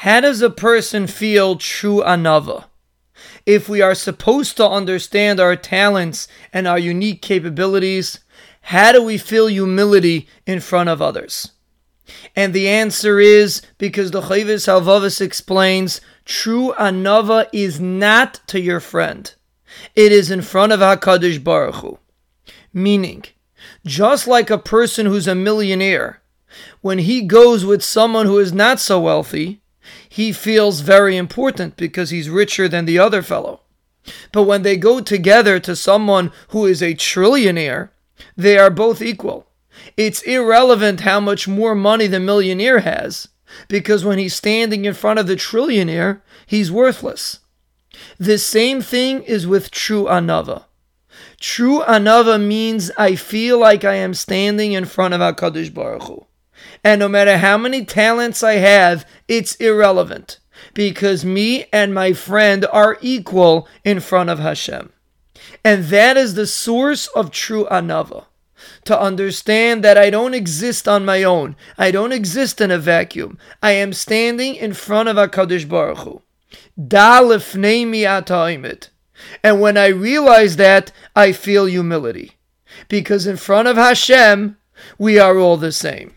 How does a person feel true anava? If we are supposed to understand our talents and our unique capabilities, how do we feel humility in front of others? And the answer is because the Chovos Halevavos explains true anava is not to your friend. It is in front of HaKadosh Baruch Hu. Meaning, just like a person who's a millionaire, when he goes with someone who is not so wealthy, he feels very important because he's richer than the other fellow. But when they go together to someone who is a trillionaire, they are both equal. It's irrelevant how much more money the millionaire has, because when he's standing in front of the trillionaire, he's worthless. The same thing is with true anava. True anava means I feel like I am standing in front of HaKadosh Baruch Hu. And no matter how many talents I have, it's irrelevant because me and my friend are equal in front of Hashem. And that is the source of true anava. To understand that I don't exist on my own. I don't exist in a vacuum. I am standing in front of HaKadosh Baruch Hu. And when I realize that, I feel humility. Because in front of Hashem, we are all the same.